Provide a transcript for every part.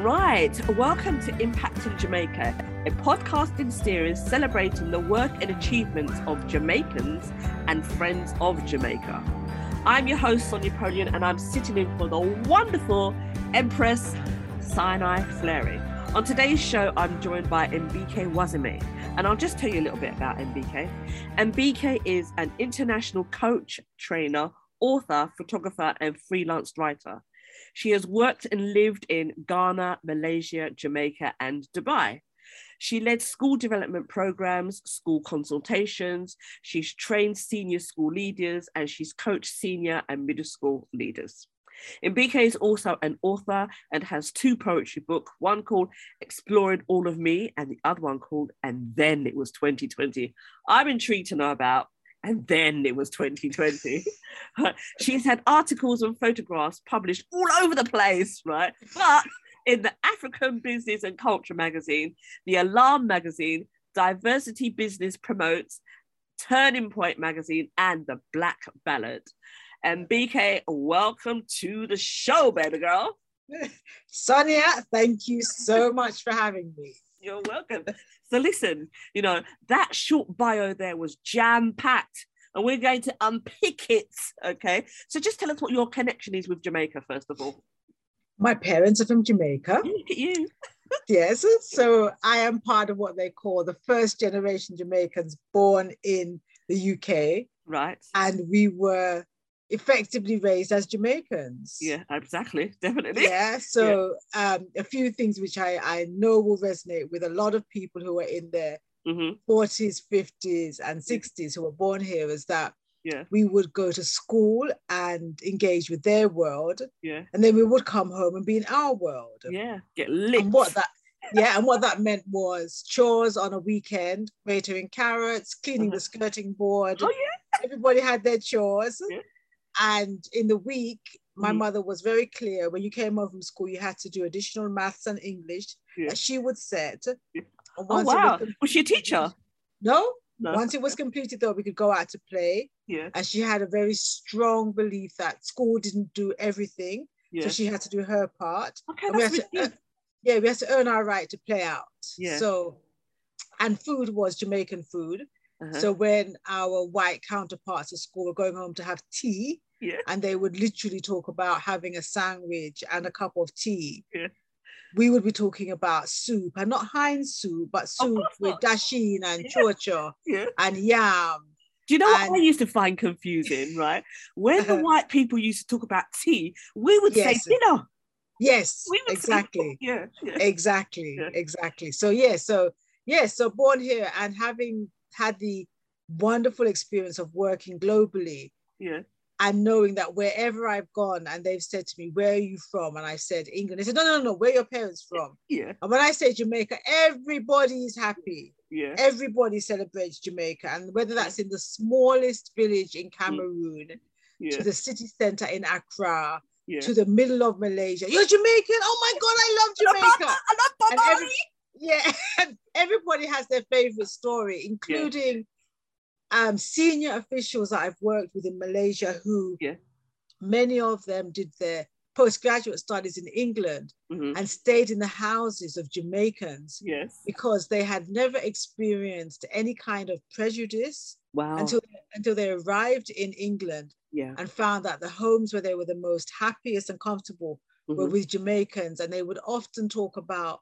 Right, welcome to Impacting Jamaica, a podcasting series celebrating the work and achievements of Jamaicans and friends of Jamaica. I'm your host, Sonia Polian, and I'm sitting in for the wonderful Empress Sinai Fleury. On today's show, I'm joined by Mbeke Waseme, and I'll just tell you a little bit about Mbeke. Mbeke is an international coach, trainer, author, photographer, and freelance writer. She has worked and lived in Ghana, Malaysia, Jamaica, and Dubai. She led school development programs, school consultations. She's trained senior school leaders and she's coached senior and middle school leaders. Mbeke is also an author and has two poetry books, one called Exploring All of Me and the other one called And Then It Was 2020. I'm intrigued to know about and then it was 2020. She's had articles and photographs published all over the place, right? But in the African Business and Culture magazine, the Alarm magazine, Diversity Business Promotes, Turning Point magazine, and the Black Ballad. Mbeke, welcome to the show, baby girl. Sonia, thank you so much for having me. You're welcome. So listen, you know, that short bio there was jam-packed and we're going to unpick it. Okay. So just tell us what your connection is with Jamaica, first of all. My parents are from Jamaica. Look at you. yes. So I am part of what they call the first generation Jamaicans born in the UK. Right. And we were effectively raised as Jamaicans. Yeah, exactly. Definitely. Yeah. So yeah. Um, a few things which I, I know will resonate with a lot of people who are in their mm-hmm. 40s, 50s, and 60s who were born here is that yeah. we would go to school and engage with their world. Yeah. And then we would come home and be in our world. Yeah. Get lit. And what that yeah, and what that meant was chores on a weekend, grating carrots, cleaning uh-huh. the skirting board. Oh yeah. Everybody had their chores. Yeah. And in the week, my mm. mother was very clear when you came home from school, you had to do additional maths and English yeah. that she would set. Yeah. Oh, wow. Was, was, she a teacher? No. no. Once it was completed, though, we could go out to play. Yeah. And she had a very strong belief that school didn't do everything. Yeah. So she had to do her part. Okay, that's we to, uh, yeah, we had to earn our right to play out. Yeah. So, and food was Jamaican food. Uh-huh. So when our white counterparts at school were going home to have tea, yeah. and they would literally talk about having a sandwich and a cup of tea, yeah. we would be talking about soup and not Heinz soup, but soup with dasheen and yeah. chocho yeah. and yam. Do you know and... what I used to find confusing, right? When the white people used to talk about tea, we would yes. say dinner. Yes, exactly. Say, yeah, yeah, exactly, exactly. So yeah, so yeah, so born here and having had the wonderful experience of working globally. Yeah. And knowing that wherever I've gone and they've said to me, Where are you from? And I said, England. They said, No, no, no, no. where are your parents from? Yeah. And when I say Jamaica, everybody is happy. Yeah. Everybody celebrates Jamaica. And whether that's in the smallest village in Cameroon, yeah. to the city center in Accra, yeah. to the middle of Malaysia. You're Jamaican? Oh my God, I love Jamaica. I love every, yeah, everybody has their favorite story, including yeah. um, senior officials that I've worked with in Malaysia who yeah. many of them did their postgraduate studies in England mm-hmm. and stayed in the houses of Jamaicans yes. because they had never experienced any kind of prejudice wow. until, until they arrived in England yeah. and found that the homes where they were the most happiest and comfortable mm-hmm. were with Jamaicans. And they would often talk about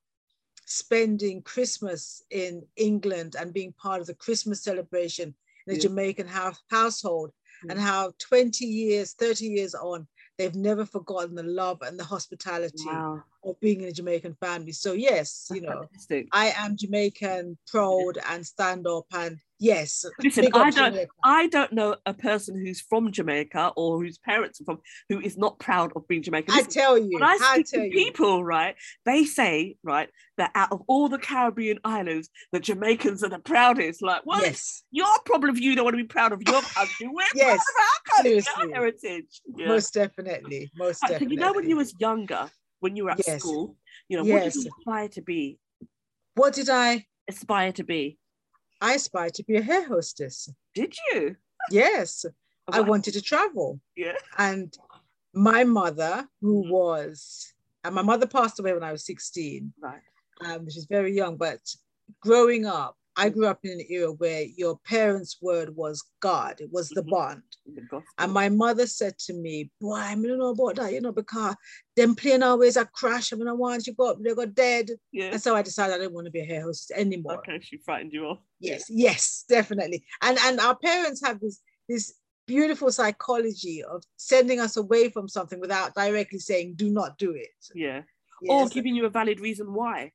spending Christmas in England and being part of the Christmas celebration in a yeah. Jamaican house, household, yeah. and how 20 years, 30 years on, they've never forgotten the love and the hospitality wow. of being in a Jamaican family. So, yes, you know, I am Jamaican, proud, and stand up and Yes. Listen, I don't Jamaica. I don't know a person who's from Jamaica or whose parents are from who is not proud of being Jamaican. Listen, I tell you, when I, I speak tell to you. people, right, they say, right, that out of all the Caribbean islands, the Jamaicans are the proudest. Like, well, yes. your problem you don't want to be proud of your country. We're yes. proud of our country, our heritage. Yeah. Most definitely. Most right, definitely. You know when you was younger, when you were at yes. school, you know, yes. what did you aspire to be? What did I aspire to be? I aspired to be a hair hostess. Did you? Yes. I wanted to travel. Yeah. And my mother, who mm-hmm. was, and my mother passed away when I was 16. Right. Um, is very young, but growing up, I grew up in an era where your parents' word was God, it was the mm-hmm. bond. The and my mother said to me, Boy, I don't know about that, you know, because them plane always a crash. I mean, I want you got they got dead. Yeah. And so I decided I didn't want to be a hair hostess anymore. Okay, she frightened you off. Yes, yes, definitely. And and our parents have this this beautiful psychology of sending us away from something without directly saying, do not do it. Yeah. Yes. Or giving you a valid reason why.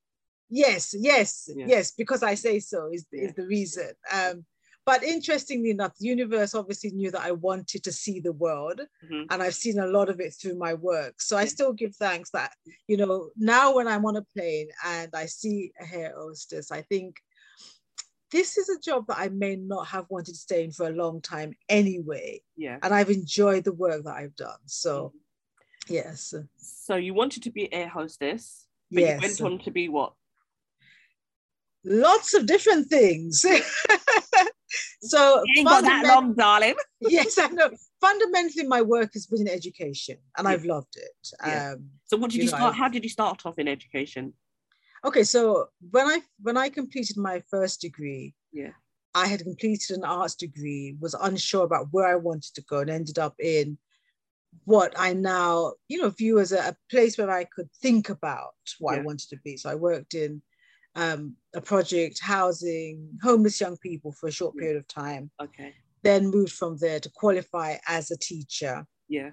Yes, yes, yeah. yes, because I say so is, yeah. is the reason. Um, but interestingly enough, the universe obviously knew that I wanted to see the world, mm-hmm. and I've seen a lot of it through my work. So I still give thanks that, you know, now when I'm on a plane and I see a hair hostess, I think this is a job that I may not have wanted to stay in for a long time anyway. Yeah. And I've enjoyed the work that I've done. So, mm-hmm. yes. So you wanted to be air hostess, but yes. you went on to be what? Lots of different things. so you ain't got that long, darling. yes, I know. Fundamentally, my work has been in education, and yeah. I've loved it. Yeah. Um, so, what did you, you start? Know, how did you start off in education? Okay, so when I when I completed my first degree, yeah, I had completed an arts degree, was unsure about where I wanted to go, and ended up in what I now, you know, view as a, a place where I could think about what yeah. I wanted to be. So I worked in um, a project housing homeless young people for a short period of time. Okay. Then moved from there to qualify as a teacher. Yeah.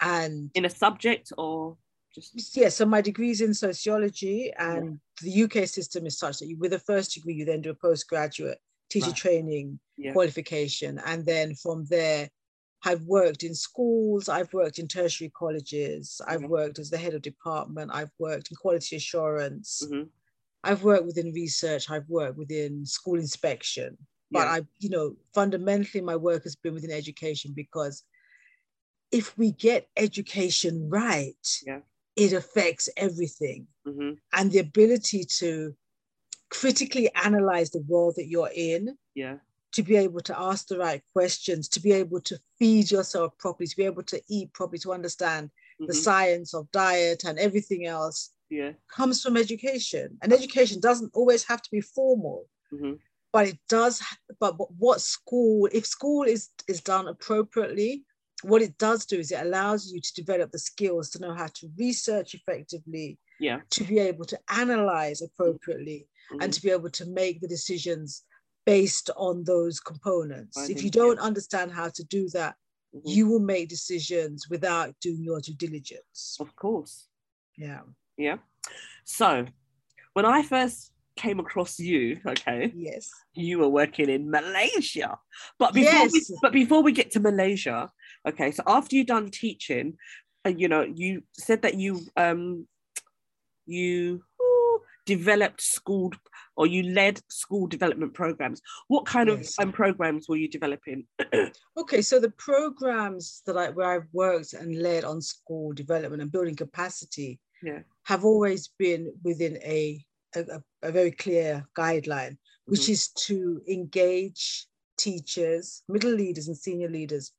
And in a subject or just yeah, so my degree is in sociology, and yeah. the UK system is such that you, with a first degree, you then do a postgraduate teacher right. training yeah. qualification, and then from there, I've worked in schools, I've worked in tertiary colleges, I've mm-hmm. worked as the head of department, I've worked in quality assurance. Mm-hmm. I've worked within research, I've worked within school inspection, but yeah. I, you know, fundamentally my work has been within education because if we get education right, yeah. it affects everything. Mm-hmm. And the ability to critically analyze the world that you're in, yeah. to be able to ask the right questions, to be able to feed yourself properly, to be able to eat properly, to understand mm-hmm. the science of diet and everything else yeah. comes from education. And education doesn't always have to be formal, mm-hmm. but it does. But what school, if school is, is done appropriately, what it does do is it allows you to develop the skills to know how to research effectively, yeah. to be able to analyze appropriately, mm-hmm. and to be able to make the decisions based on those components. I if you don't yeah. understand how to do that, mm-hmm. you will make decisions without doing your due diligence. Of course. Yeah. Yeah. So when I first came across you, okay. Yes. You were working in Malaysia. But before yes. we, but before we get to Malaysia, okay, so after you done teaching, uh, you know, you said that you um you ooh, developed school or you led school development programs. What kind yes. of um, programs were you developing? okay, so the programs that I where I've worked and led on school development and building capacity yeah. Have always been within a, a, a very clear guideline, which mm-hmm. is to engage teachers, middle leaders, and senior leaders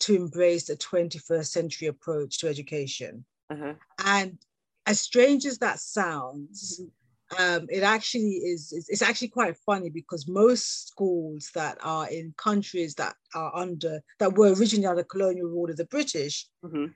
to embrace a 21st century approach to education. Uh-huh. And as strange as that sounds, mm-hmm. Um, it actually is it's, actually quite funny because most schools that are in countries that are under that were originally under colonial rule of the british mm-hmm.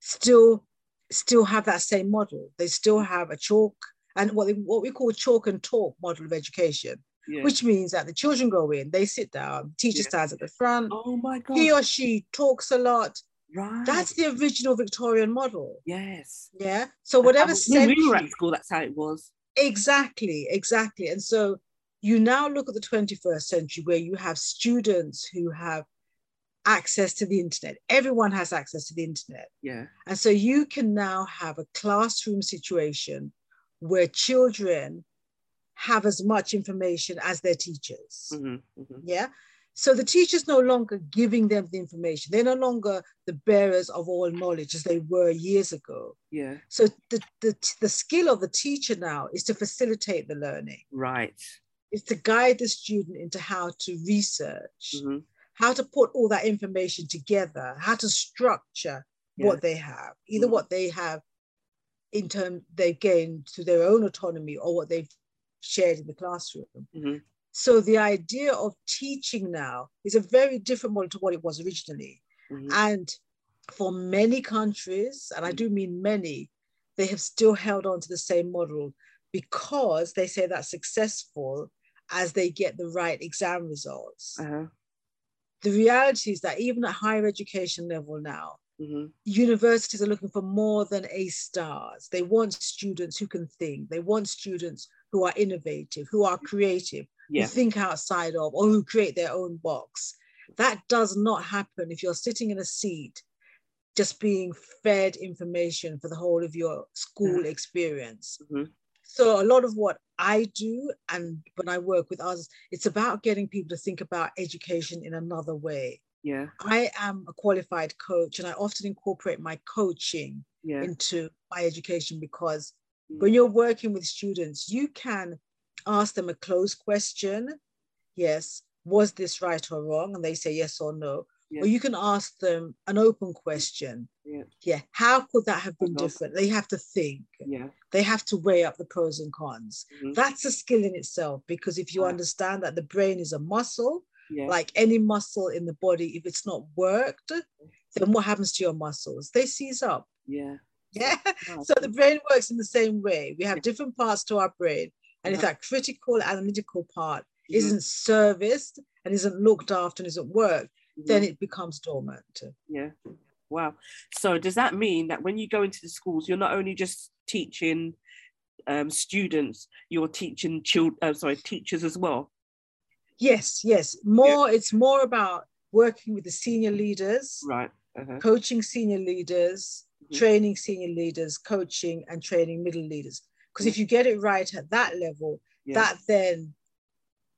still still have that same model. They still have a chalk and what, they, what we call chalk and talk model of education, yeah. which means that the children go in, they sit down, teacher yeah. stands at the front. Oh my God. He or she talks a lot. Right. That's the original Victorian model. Yes. Yeah. So whatever century, we were at school, that's how it was. Exactly, exactly. And so you now look at the 21st century where you have students who have access to the internet. Everyone has access to the internet. Yeah. And so you can now have a classroom situation where children have as much information as their teachers. Mm-hmm, mm-hmm. Yeah. So the teacher's no longer giving them the information. They're no longer the bearers of all knowledge as they were years ago. Yeah. So the, the, the skill of the teacher now is to facilitate the learning. Right. Is to guide the student into how to research, Mm-hmm. How to put all that information together, how to structure Yeah. what they have, either Mhm. what they have in terms they've gained to their own autonomy or what they've shared in the classroom. Mhm. So the idea of teaching now is a very different model to what it was originally. Mhm. And for many countries, and I do mean many, they have still held on to the same model because they say that's successful as they get the right exam results. Uh-huh. The reality is that even at higher education level now, Mhm. universities are looking for more than A stars. They want students who can think. They want students who are innovative, who are creative, Yeah. who think outside of, or who create their own box. That does not happen if you're sitting in a seat just being fed information for the whole of your school experience. Mhm. So a lot of what I do and when I work with others, it's about getting people to think about education in another way. Yeah. I am a qualified coach and I often incorporate my coaching Yeah. into my education because Mm. when you're working with students, you can ask them a closed question. Yes, was this right or wrong? And they say yes or no. Yeah. Or you can ask them an open question. Yeah. Yeah, how could that have been different? They have to think, Yeah. they have to weigh up the pros and cons. Mhm. That's a skill in itself because if you Right. understand that the brain is a muscle, Yeah. like any muscle in the body, if it's not worked, then what happens to your muscles? They seize up. yeah. Yeah. Wow. So the brain works in the same way. We have different parts to our brain. And if Uh-huh. that critical analytical part Mhm. isn't serviced and isn't looked after and isn't worked, then it becomes dormant. Yeah. Wow. So does that mean that when you go into the schools, you're not only just teaching um, students, you're teaching children, uh, sorry, teachers as well? Yes, yes. More, it's more about working with the senior leaders, Right. Uh-huh. coaching senior leaders, Mhm. training senior leaders, coaching and training middle leaders. Because if you get it right at that level, Yeah. that then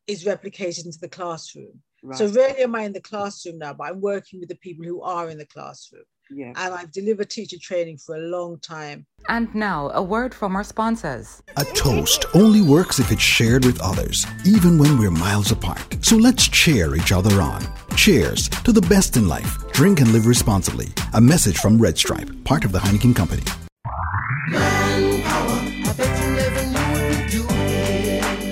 is replicated into the classroom. Right. So rarely am I in the classroom now, but I'm working with the people who are in the classroom. yeah. And I've delivered teacher training for a long time. And now, a word from our sponsors. A toast only works if it's shared with others, even when we're miles apart. So let's cheer each other on. Cheers to the best in life. Drink and live responsibly. A message from Red Stripe, part of the Heineken Company.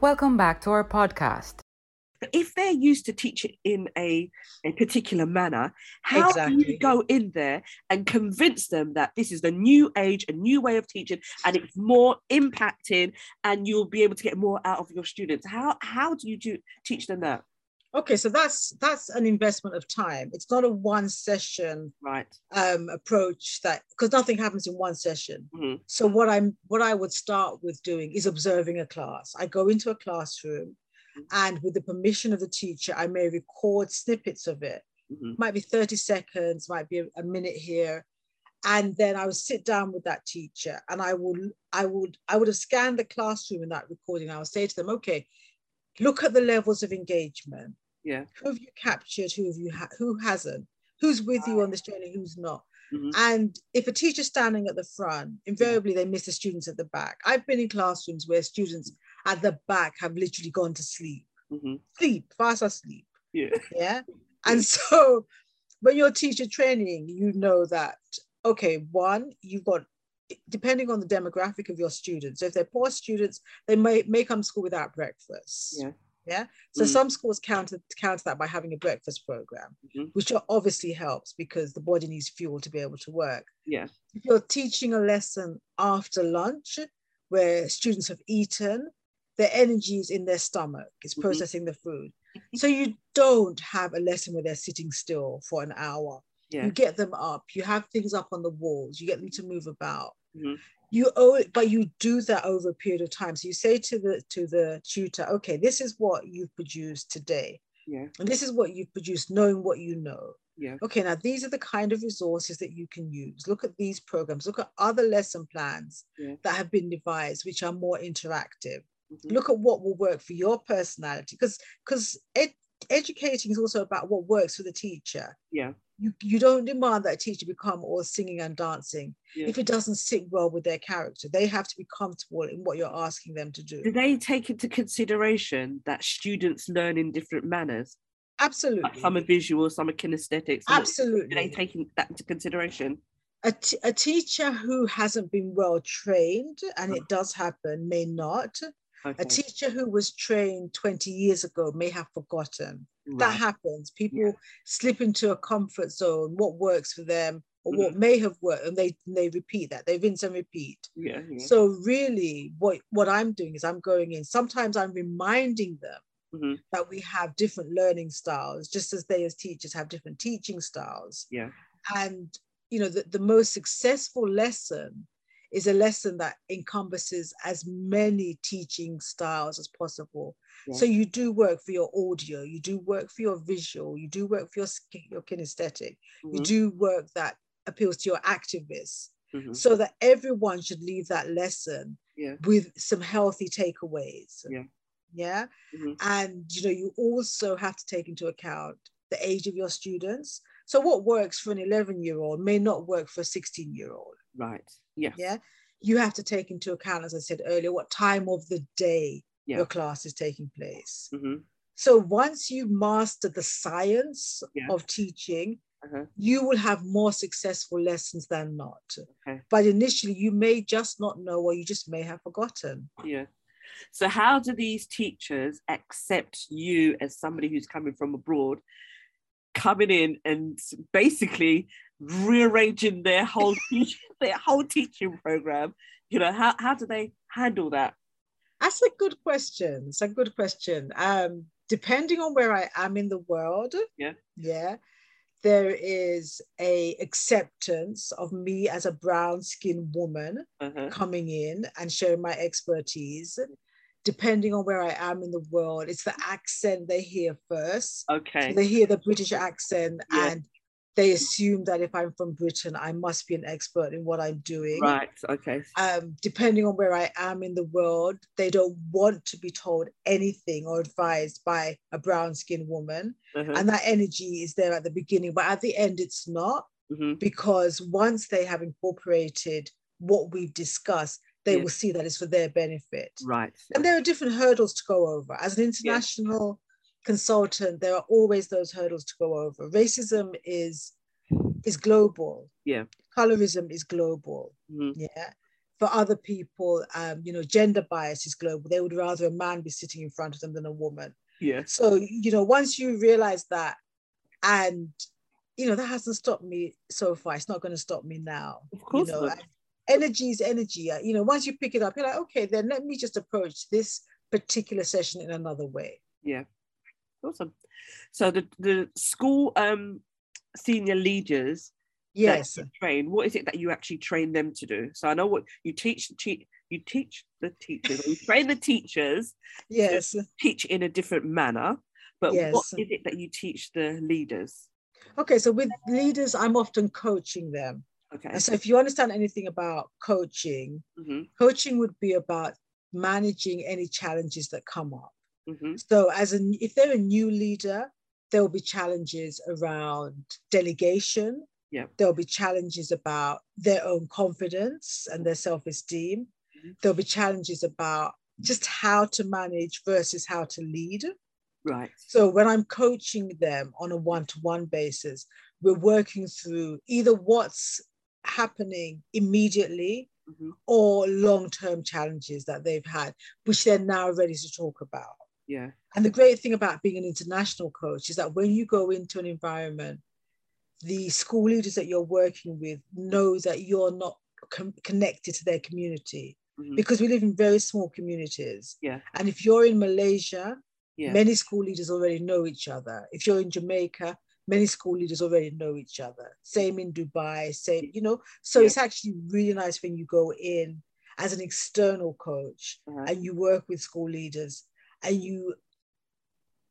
Welcome back to our podcast. if they're used to teach it in a, a particular manner, how do you go in there and convince them that this is the new age, a new way of teaching, and it's more impacting, and you'll be able to get more out of your students? How how do you do teach them that? Okay, so that's that's an investment of time. It's not a one session Right. um, approach that because nothing happens in one session. Mhm. So what I'm what I would start with doing is observing a class. I go into a classroom and with the permission of the teacher, I may record snippets of it. Mhm. Might be 30 seconds, might be a, a minute here. And then I would sit down with that teacher and I would I would I would have scanned the classroom in that recording. I would say to them, okay, look at the levels of engagement. Yeah. Who have you captured? Who have you ha- who hasn't? Who's with you on this journey? Who's not? Mhm. And if a teacher's standing at the front, invariably they miss the students at the back. I've been in classrooms where students at the back have literally gone to sleep, Mhm. sleep, fast asleep. Yeah. Yeah. And so when you're teacher training, you know that, okay, one, you've got depending on the demographic of your students. So if they're poor students, they may, may come to school without breakfast. Yeah. Yeah. So Mm. some schools counter counter that by having a breakfast program, Mhm. which obviously helps because the body needs fuel to be able to work. Yeah. If you're teaching a lesson after lunch where students have eaten, their energy is in their stomach, it's Mhm. processing the food. So you don't have a lesson where they're sitting still for an hour. Yeah. You get them up, you have things up on the walls, you get them to move about. Mhm. You owe it, but you do that over a period of time. So you say to the to the tutor, okay, this is what you've produced today. Yeah. And this is what you've produced, knowing what you know. Yeah. Okay, now these are the kind of resources that you can use. Look at these programs, look at other lesson plans Yeah. that have been devised, which are more interactive. Mhm. Look at what will work for your personality. Because because ed- educating is also about what works for the teacher. Yeah. You, you don't demand that a teacher become all singing and dancing Yeah. if it doesn't sit well with their character. They have to be comfortable in what you're asking them to do. Do they take into consideration that students learn in different manners? Absolutely. Like some are visual, some are kinesthetic. some are- Absolutely. Do they take that into consideration? a, t- a teacher who hasn't been well trained, and it does happen, may not. Okay. A teacher who was trained 20 years ago may have forgotten. That happens. People slip into a comfort zone, what works for them or what Mm-hmm. may have worked, and they, they repeat that. They rinse and repeat. Yeah. yeah. So really what, what I'm doing is I'm going in, sometimes I'm reminding them Mhm. that we have different learning styles, just as they as teachers have different teaching styles. Yeah. And you know, the, the most successful lesson is a lesson that encompasses as many teaching styles as possible. Yeah. So you do work for your audio, you do work for your visual, you do work for your, your kinesthetic, you Mhm. do work that appeals to your activists, Mhm. so that everyone should leave that lesson Yeah. with some healthy takeaways. Yeah. Yeah. Mhm. And you know, you also have to take into account the age of your students. So what works for an 11 year old may not work for a 16 year old. Right. Yeah. Yeah. You have to take into account, as I said earlier, what time of the day Yeah. your class is taking place. Mhm. So once you master the science Yeah. of teaching, Uh-huh. you will have more successful lessons than not. Okay. But initially, you may just not know, or you just may have forgotten. Yeah. So how do these teachers accept you as somebody who's coming from abroad, coming in and basically rearranging their whole teach- their whole teaching program? You know, how, how do they handle that? That's a good question. It's a good question. Um, depending on where I am in the world, Yeah. yeah, there is a acceptance of me as a brown skinned woman Uh-huh. coming in and sharing my expertise. Depending on where I am in the world, it's the accent they hear first. So Okay. they hear the British accent Yeah. and they assume that if I'm from Britain, I must be an expert in what I'm doing. Right. Okay. Um, depending on where I am in the world, they don't want to be told anything or advised by a brown skinned woman. Uh-huh. And that energy is there at the beginning, but at the end, it's not Mhm. because once they have incorporated what we've discussed, they Yeah. will see that it's for their benefit. Right. And there are different hurdles to go over. As an international consultant, there are always those hurdles to go over. Racism is is global. Yeah. Colorism is global. Mhm. Yeah. For other people, um, you know, gender bias is global. They would rather a man be sitting in front of them than a woman. Yeah. So, you know, once you realize that, and you know, that hasn't stopped me so far. It's not going to stop me now. Of course you know, not. energy is energy. Uh, You know, once you pick it up, you're like, okay, then let me just approach this particular session in another way. Yeah. Awesome. So the the school um senior leaders Yes. train what is it that you actually train them to do so i know what you teach the te- you teach the teachers you train the teachers Yes. teach in a different manner but what Yes. is it that you teach the leaders Okay. So with leaders, I'm often coaching them. okay And so if you understand anything about coaching, hmm coaching would be about managing any challenges that come up. Hmm So, as a if they're a new leader, there will be challenges around delegation. Yeah. There'll be challenges about their own confidence and their self-esteem. Mhm. There'll be challenges about just how to manage versus how to lead. right So when I'm coaching them on a one-to-one basis, we're working through either what's happening immediately mm-hmm. or long-term challenges that they've had, which they're now ready to talk about. Yeah. And the great thing about being an international coach is that when you go into an environment, the school leaders that you're working with know that you're not com- connected to their community mm-hmm. because we live in very small communities. Yeah. And if you're in Malaysia, yeah. many school leaders already know each other. If you're in Jamaica, many school leaders already know each other. Same in Dubai, same, you know. So yeah. it's actually really nice when you go in as an external coach uh-huh. and you work with school leaders and you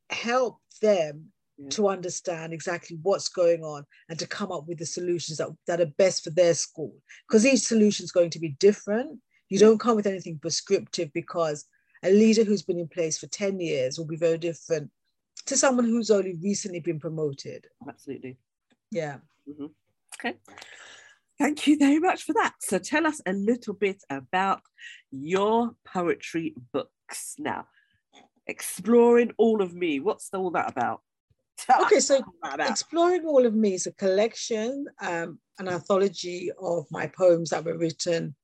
help them yeah. to understand exactly what's going on and to come up with the solutions that, that are best for their school. Because each solution is going to be different. You don't come with anything prescriptive because a leader who's been in place for 10 years will be very different to someone who's only recently been promoted. Absolutely. Yeah. Mm-hmm. Okay. Thank you very much for that. So tell us a little bit about your poetry books now. Exploring All of Me. What's all that about? okay, so Exploring All of Me is a collection, um, an anthology of my poems that were written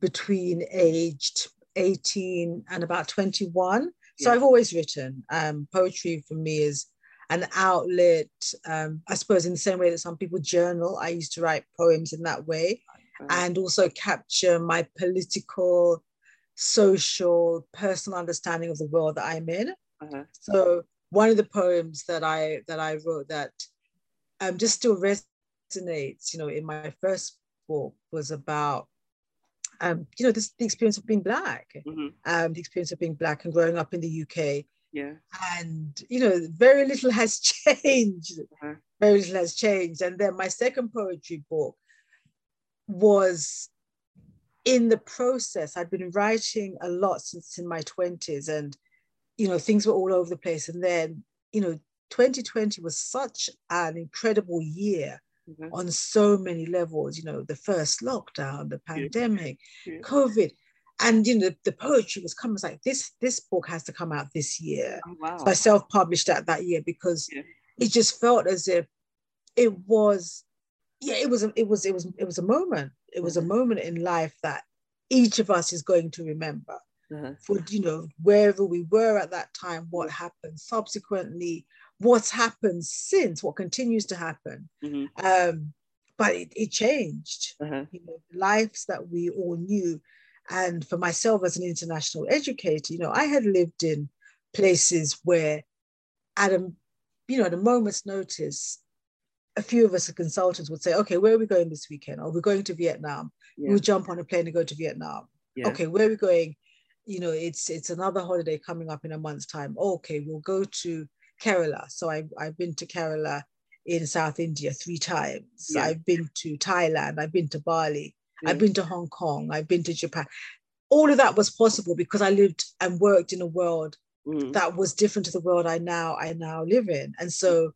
between aged 18 and about 21. So yeah. I've always written. Um, poetry for me is an outlet. Um, I suppose in the same way that some people journal, I used to write poems in that way, and also capture my political, social, personal understanding of the world that I'm in. Uh-huh. So one of the poems that I that I wrote that um, just still resonates, you know, in my first book was about um, you know, this, the experience of being black, mm-hmm. um, the experience of being black and growing up in the UK. Yeah. And, you know, very little has changed. Uh-huh. Very little has changed. And then my second poetry book was in the process. I'd been writing a lot since in my 20s and, you know, things were all over the place. And then, you know, 2020 was such an incredible year mm-hmm. on so many levels. You know, the first lockdown, the pandemic, yeah. Yeah. COVID, and you know the, the, poetry was coming. like this this book has to come out this year. Oh, wow. So I self published that that year because yeah. it just felt as if it was yeah it was a, it was it was it was a moment. It was mm-hmm. a moment in life that each of us is going to remember. Uh-huh. For you know wherever we were at that time, what happened subsequently, what's happened since, what continues to happen. Mm-hmm. Um, but it, it changed. Uh-huh. You know, lives that we all knew. And for myself as an international educator, you know, I had lived in places where at a, you know, at a moment's notice, a few of us as consultants would say, okay, where are we going this weekend? Or we're going to Vietnam. Yeah. We'll jump on a plane and go to Vietnam. Yeah. Okay, where are we going? You know, it's it's another holiday coming up in a month's time. okay, we'll go to Kerala. So I, I've been to Kerala in South India three times. Yeah. I've been to Thailand. I've been to Bali. I've been to Hong Kong. I've been to Japan. All of that was possible because I lived and worked in a world mm. that was different to the world I now I now live in. And so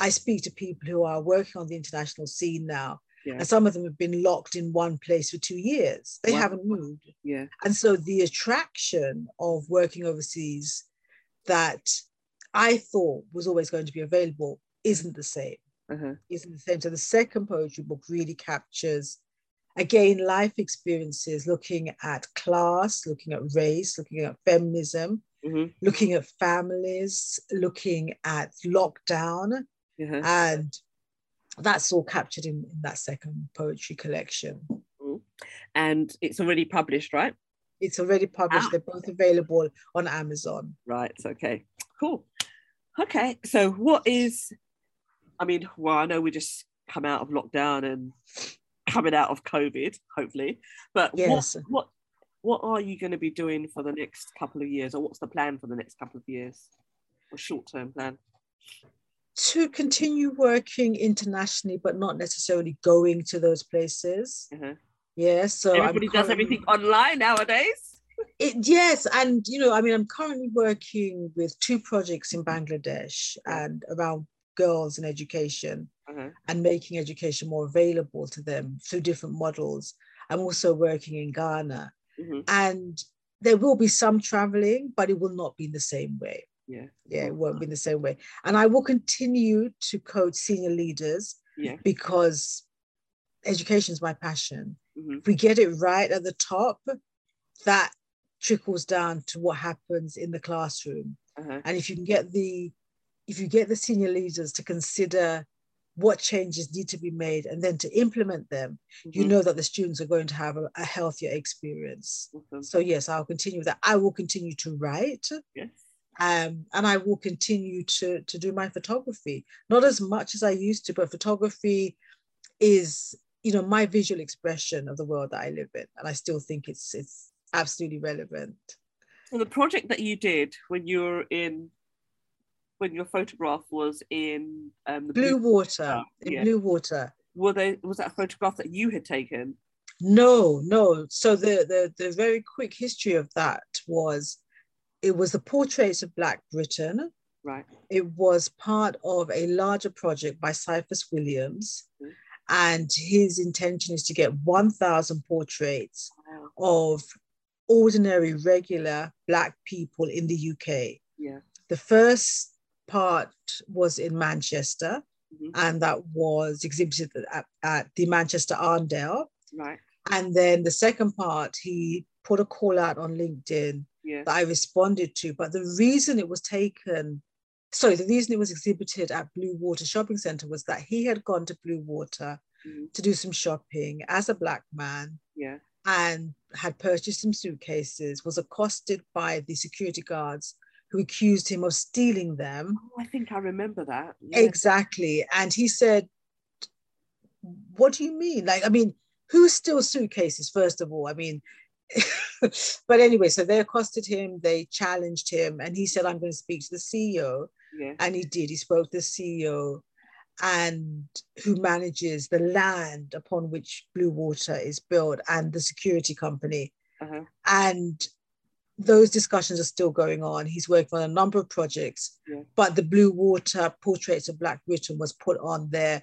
I speak to people who are working on the international scene now. Yeah. And some of them have been locked in one place for two years. They wow. haven't moved. Yeah. And so the attraction of working overseas that I thought was always going to be available isn't the same. Uh-huh. Isn't the same. So the second poetry book really captures, again, life experiences, looking at class, looking at race, looking at feminism, mm-hmm. looking at families, looking at lockdown, uh-huh. and that's all captured in, in that second poetry collection. And it's already published, right? It's already published. Ah. They're both available on Amazon. Right. Okay. Cool. Okay, so what is? I mean, well, I know we just come out of lockdown and coming out of COVID, hopefully. But yes. what what what are you going to be doing for the next couple of years, or what's the plan for the next couple of years, or short term plan? To continue working internationally, but not necessarily going to those places. Uh-huh. Yeah, so everybody does everything online nowadays. It, yes, and you know, I mean, I'm currently working with two projects in Bangladesh and around girls in education uh-huh. and making education more available to them through different models. I'm also working in Ghana, mm-hmm. and there will be some traveling, but it will not be in the same way. Yeah, yeah, it won't be in the same way. And I will continue to coach senior leaders yeah. because education is my passion Mm-hmm. If we get it right at the top, that trickles down to what happens in the classroom. Uh-huh. And if you can get the if you get the senior leaders to consider what changes need to be made and then to implement them, mm-hmm. you know that the students are going to have a, a healthier experience. So yes, I'll continue with that. I will continue to write. Yes. Um, and I will continue to, to do my photography. Not as much as I used to, but photography is, you know, my visual expression of the world that I live in. And I still think it's it's absolutely relevant. So the project that you did when you were in when your photograph was in um, the blue, blue water in yeah. blue water were they was that a photograph that you had taken no no so the the the very quick history of that was it was the portraits of black britain right it was part of a larger project by Cephas Williams mm-hmm. and his intention is to get 1000 portraits wow. of ordinary regular black people in the UK yeah the first part was in Manchester, mm-hmm. and that was exhibited at, at the Manchester Arndale. Right. And then the second part, he put a call out on LinkedIn yeah. that I responded to. But the reason it was taken, sorry, the reason it was exhibited at Bluewater Shopping Centre was that he had gone to Bluewater mm-hmm. to do some shopping as a black man. Yeah. And had purchased some suitcases, was accosted by the security guards who accused him of stealing them. Oh, I think I remember that. Exactly. And he said, What do you mean? Like, I mean, who steals suitcases, first of all? I mean, but anyway, so they accosted him, they challenged him, and he said, I'm going to speak to the CEO. Yeah. And he did. He spoke to the CEO and who manages the land upon which Bluewater is built and the security company. Uh-huh. And those discussions are still going on. He's working on a number of projects, yeah. but the Bluewater Portraits of Black Britain was put on there.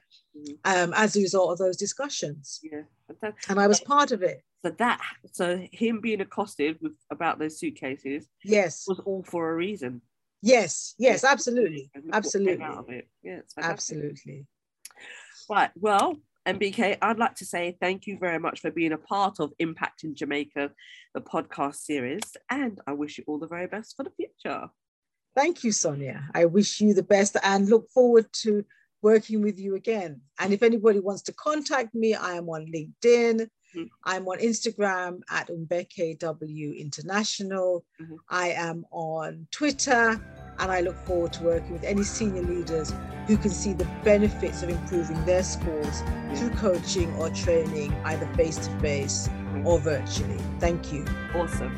Um, as a result of those discussions. Yeah, that, and I was part of it. So that, so him being accosted with about those suitcases, yes, was all for a reason. Yes, yes, absolutely, absolutely, yeah, absolutely. Right. Well, Mbeke, I'd like to say thank you very much for being a part of Impacting Jamaica, the podcast series, and I wish you all the very best for the future. Thank you, Sonia. I wish you the best and look forward to working with you again. And if anybody wants to contact me, I am on LinkedIn. Mm-hmm. I'm on Instagram at Mbeke W International. Mm-hmm. I am on Twitter and I look forward to working with any senior leaders who can see the benefits of improving their schools through coaching or training, either face to face or virtually. Thank you. Awesome.